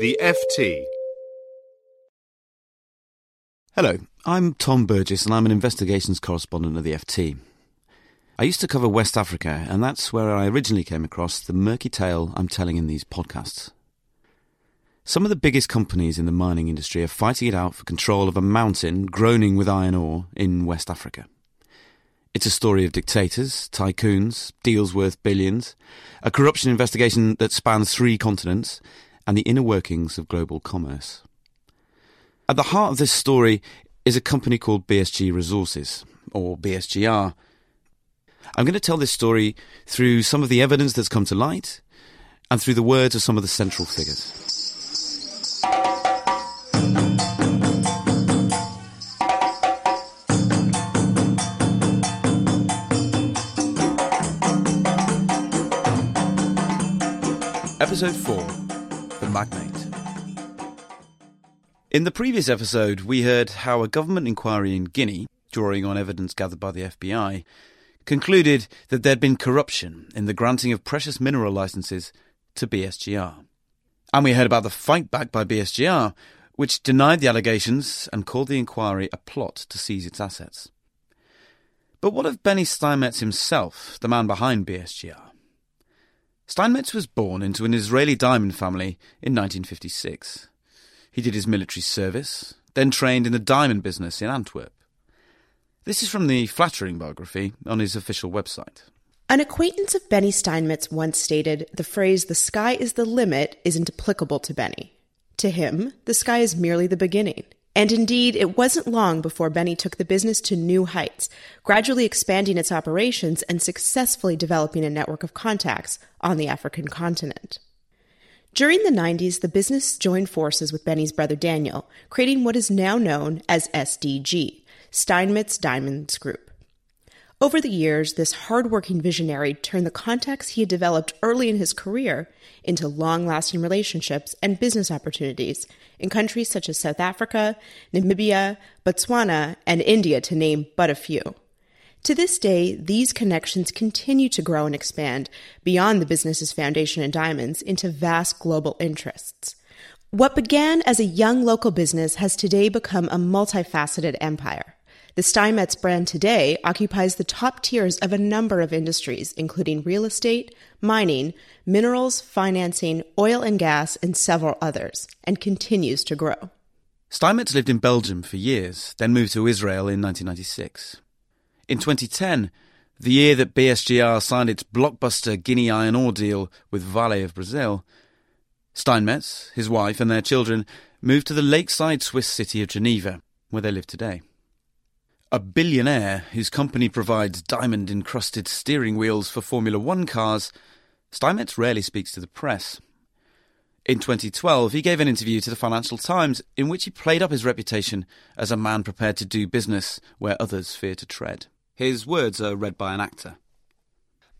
The FT. Hello, I'm Tom Burgis and I'm an investigations correspondent of the FT. I used to cover West Africa, and that's where I originally came across the murky tale I'm telling in these podcasts. Some of the biggest companies in the mining industry are fighting it out for control of a mountain groaning with iron ore in West Africa. It's a story of dictators, tycoons, deals worth billions, a corruption investigation that spans three continents, and the inner workings of global commerce. At the heart of this story is a company called BSG Resources, or BSGR. I'm going to tell this story through some of the evidence that's come to light and through the words of some of the central figures. Episode 4 The Magnate. In the previous episode, we heard how a government inquiry in Guinea, drawing on evidence gathered by the FBI, concluded that there had been corruption in the granting of precious mineral licenses to BSGR. And we heard about the fight back by BSGR, which denied the allegations and called the inquiry a plot to seize its assets. But what of Benny Steinmetz himself, the man behind BSGR? Steinmetz was born into an Israeli diamond family in 1956. He did his military service, then trained in the diamond business in Antwerp. This is from the flattering biography on his official website. An acquaintance of Benny Steinmetz once stated the phrase, the sky is the limit, isn't applicable to Benny. To him, the sky is merely the beginning. And indeed, it wasn't long before Benny took the business to new heights, gradually expanding its operations and successfully developing a network of contacts on the African continent. During the 90s, the business joined forces with Benny's brother Daniel, creating what is now known as SDG, Steinmetz Diamonds Group. Over the years, this hardworking visionary turned the contacts he had developed early in his career into long lasting relationships and business opportunities in countries such as South Africa, Namibia, Botswana, and India, to name but a few. To this day, these connections continue to grow and expand beyond the business's foundation in diamonds into vast global interests. What began as a young local business has today become a multifaceted empire. The Steinmetz brand today occupies the top tiers of a number of industries, including real estate, mining, minerals, financing, oil and gas, and several others, and continues to grow. Steinmetz lived in Belgium for years, then moved to Israel in 1996. In 2010, the year that BSGR signed its blockbuster Guinea iron ore deal with Vale of Brazil, Steinmetz, his wife, and their children moved to the lakeside Swiss city of Geneva, where they live today. A billionaire whose company provides diamond encrusted steering wheels for Formula One cars, Steinmetz rarely speaks to the press. In 2012, he gave an interview to the Financial Times in which he played up his reputation as a man prepared to do business where others fear to tread. His words are read by an actor.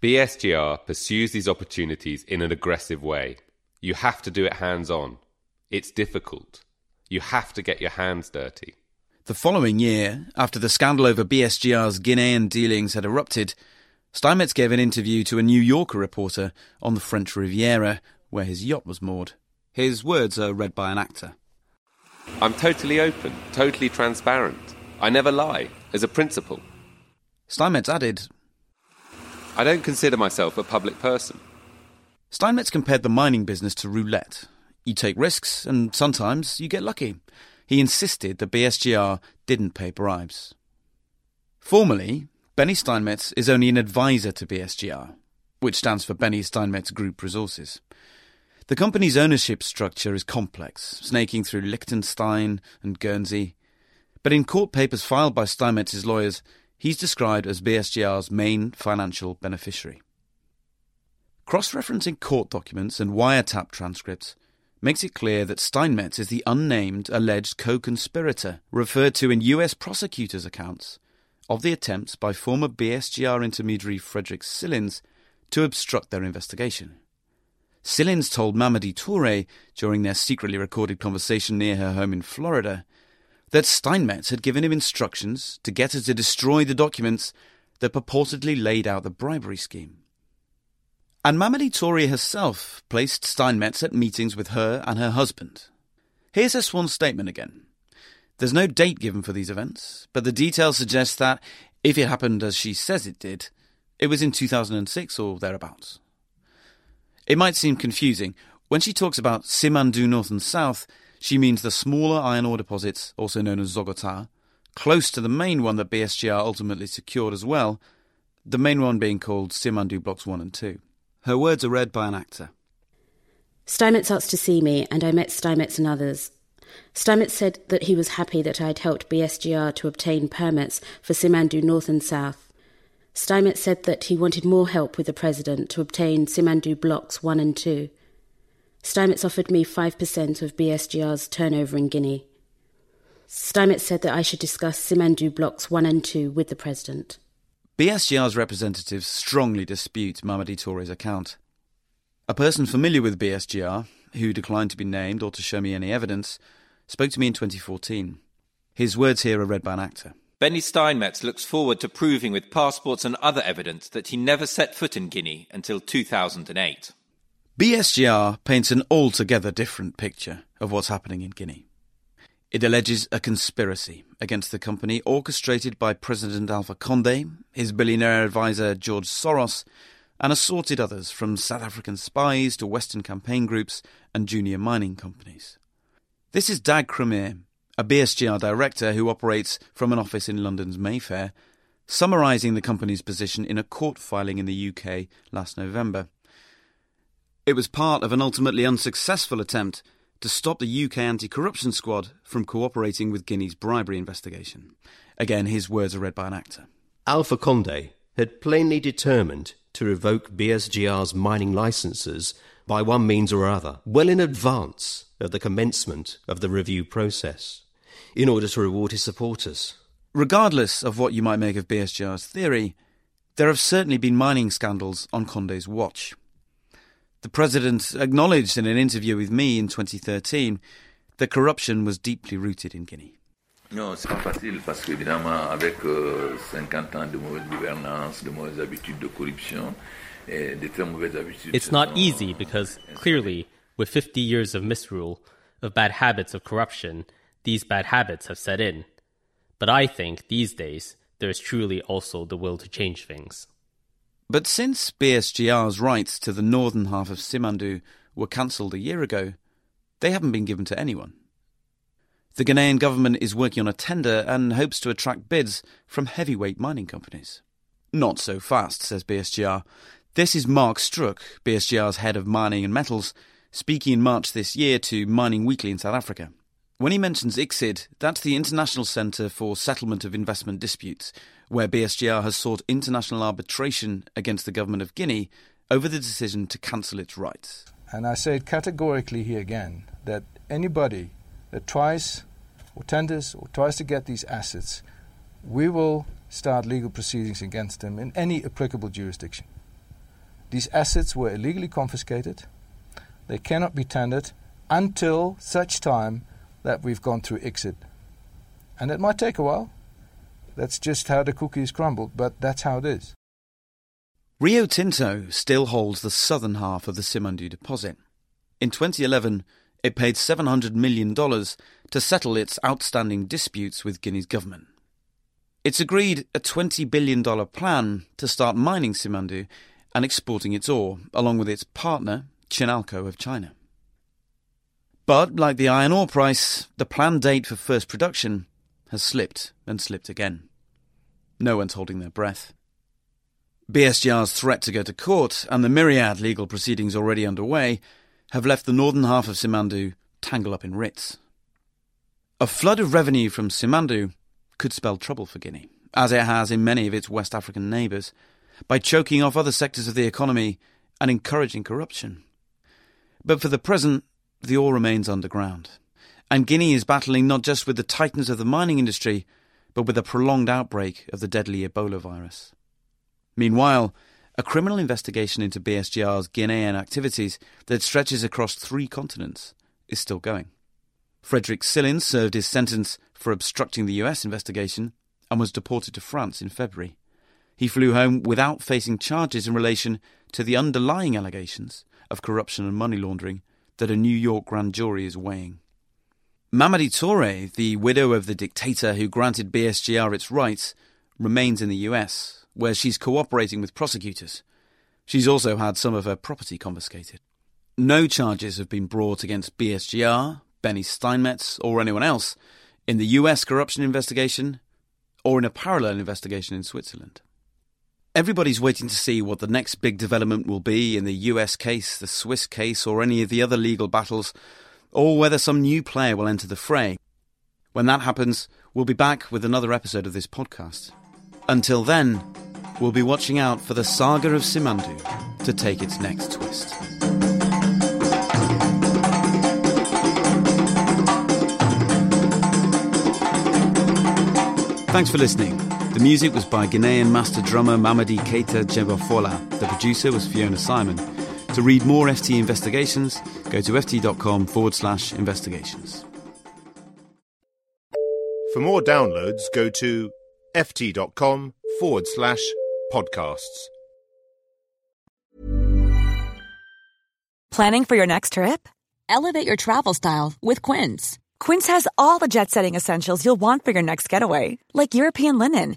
BSGR pursues these opportunities in an aggressive way. You have to do it hands on. It's difficult. You have to get your hands dirty. The following year, after the scandal over BSGR's Guinean dealings had erupted, Steinmetz gave an interview to a New Yorker reporter on the French Riviera, where his yacht was moored. His words are read by an actor. I'm totally open, totally transparent. I never lie, as a principle. Steinmetz added, I don't consider myself a public person. Steinmetz compared the mining business to roulette. You take risks, and sometimes you get lucky he insisted that BSGR didn't pay bribes. Formally, Benny Steinmetz is only an advisor to BSGR, which stands for Benny Steinmetz Group Resources. The company's ownership structure is complex, snaking through Liechtenstein and Guernsey. But in court papers filed by Steinmetz's lawyers, he's described as BSGR's main financial beneficiary. Cross referencing court documents and wiretap transcripts makes it clear that Steinmetz is the unnamed alleged co conspirator referred to in US prosecutors' accounts of the attempts by former BSGR intermediary Frederick Cilins to obstruct their investigation. Cilins told Mamadie Toure during their secretly recorded conversation near her home in Florida that Steinmetz had given him instructions to get her to destroy the documents that purportedly laid out the bribery scheme. And Mamadie Toure herself placed Steinmetz at meetings with her and her husband. Here's her sworn statement again. There's no date given for these events, but the details suggest that, if it happened as she says it did, it was in 2006 or thereabouts. It might seem confusing. When she talks about Simandou North and South, she means the smaller iron ore deposits, also known as Zogota, close to the main one that BSGR ultimately secured as well, the main one being called Simandou Blocks 1 and 2. Her words are read by an actor. Steinmetz asked to see me, and I met Steinmetz and others. Steinmetz said that he was happy that I had helped BSGR to obtain permits for Simandou North and South. Steinmetz said that he wanted more help with the president to obtain Simandou Blocks 1 and 2. Steinmetz offered me 5% of BSGR's turnover in Guinea. Steinmetz said that I should discuss Simandou Blocks 1 and 2 with the president. BSGR's representatives strongly dispute Mamadie Toure's account. A person familiar with BSGR, who declined to be named or to show me any evidence, spoke to me in 2014. His words here are read by an actor. Benny Steinmetz looks forward to proving with passports and other evidence that he never set foot in Guinea until 2008. BSGR paints an altogether different picture of what's happening in Guinea. It alleges a conspiracy against the company orchestrated by President Alpha Conde, his billionaire advisor George Soros, and assorted others from South African spies to Western campaign groups and junior mining companies. This is Dag Cramer, a BSGR director who operates from an office in London's Mayfair, summarising the company's position in a court filing in the UK last November. It was part of an ultimately unsuccessful attempt to stop the UK anti corruption squad from cooperating with Guinea's bribery investigation. Again, his words are read by an actor. Alpha Conde had plainly determined to revoke BSGR's mining licenses by one means or other, well in advance of the commencement of the review process, in order to reward his supporters. Regardless of what you might make of BSGR's theory, there have certainly been mining scandals on Conde's watch. The president acknowledged in an interview with me in 2013 that corruption was deeply rooted in Guinea. Non, c'est pas facile parce qu'évidemment, avec euh, 50 ans de mauvaise gouvernance, de mauvaises habitudes de corruption, et de très mauvaises habitudes. It's not easy because clearly, with 50 years of misrule, of bad habits of corruption, these bad habits have set in. But I think these days there is truly also the will to change things. But since BSGR's rights to the northern half of Simandou were cancelled a year ago, they haven't been given to anyone. The Guinean government is working on a tender and hopes to attract bids from heavyweight mining companies. Not so fast, says BSGR. This is Mark Struik, BSGR's head of mining and metals, speaking in March this year to Mining Weekly in South Africa. When he mentions ICSID, that's the International Centre for Settlement of Investment Disputes, where BSGR has sought international arbitration against the government of Guinea over the decision to cancel its rights. And I say categorically here again that anybody that tries or tenders or tries to get these assets, we will start legal proceedings against them in any applicable jurisdiction. These assets were illegally confiscated. They cannot be tendered until such time that we've gone through ICSID. And it might take a while. That's just how the cookie is crumbled, but that's how it is. Rio Tinto still holds the southern half of the Simandou deposit. In 2011, it paid $700 million to settle its outstanding disputes with Guinea's government. It's agreed a $20 billion plan to start mining Simandou and exporting its ore, along with its partner, Chinalco of China. But, like the iron ore price, the planned date for first production has slipped and slipped again. No one's holding their breath. BSGR's threat to go to court and the myriad legal proceedings already underway have left the northern half of Simandou tangled up in writs. A flood of revenue from Simandou could spell trouble for Guinea, as it has in many of its West African neighbours, by choking off other sectors of the economy and encouraging corruption. But for the present, the ore remains underground. And Guinea is battling not just with the titans of the mining industry, but with a prolonged outbreak of the deadly Ebola virus. Meanwhile, a criminal investigation into BSGR's Guinean activities that stretches across three continents is still going. Frederick Cilins served his sentence for obstructing the US investigation and was deported to France in February. He flew home without facing charges in relation to the underlying allegations of corruption and money laundering that a New York grand jury is weighing. Mamadie Toure, the widow of the dictator who granted BSGR its rights, remains in the US, where she's cooperating with prosecutors. She's also had some of her property confiscated. No charges have been brought against BSGR, Benny Steinmetz, or anyone else in the US corruption investigation or in a parallel investigation in Switzerland. Everybody's waiting to see what the next big development will be in the US case, the Swiss case, or any of the other legal battles, or whether some new player will enter the fray. When that happens, we'll be back with another episode of this podcast. Until then, we'll be watching out for the saga of Simandou to take its next twist. Thanks for listening. The music was by Ghanaian master drummer Mamadi Keita Djembefola. The producer was Fiona Simon. To read more FT investigations, go to ft.com forward slash investigations. For more downloads, go to ft.com forward slash podcasts. Planning for your next trip? Elevate your travel style with Quince. Quince has all the jet setting essentials you'll want for your next getaway, like European linen,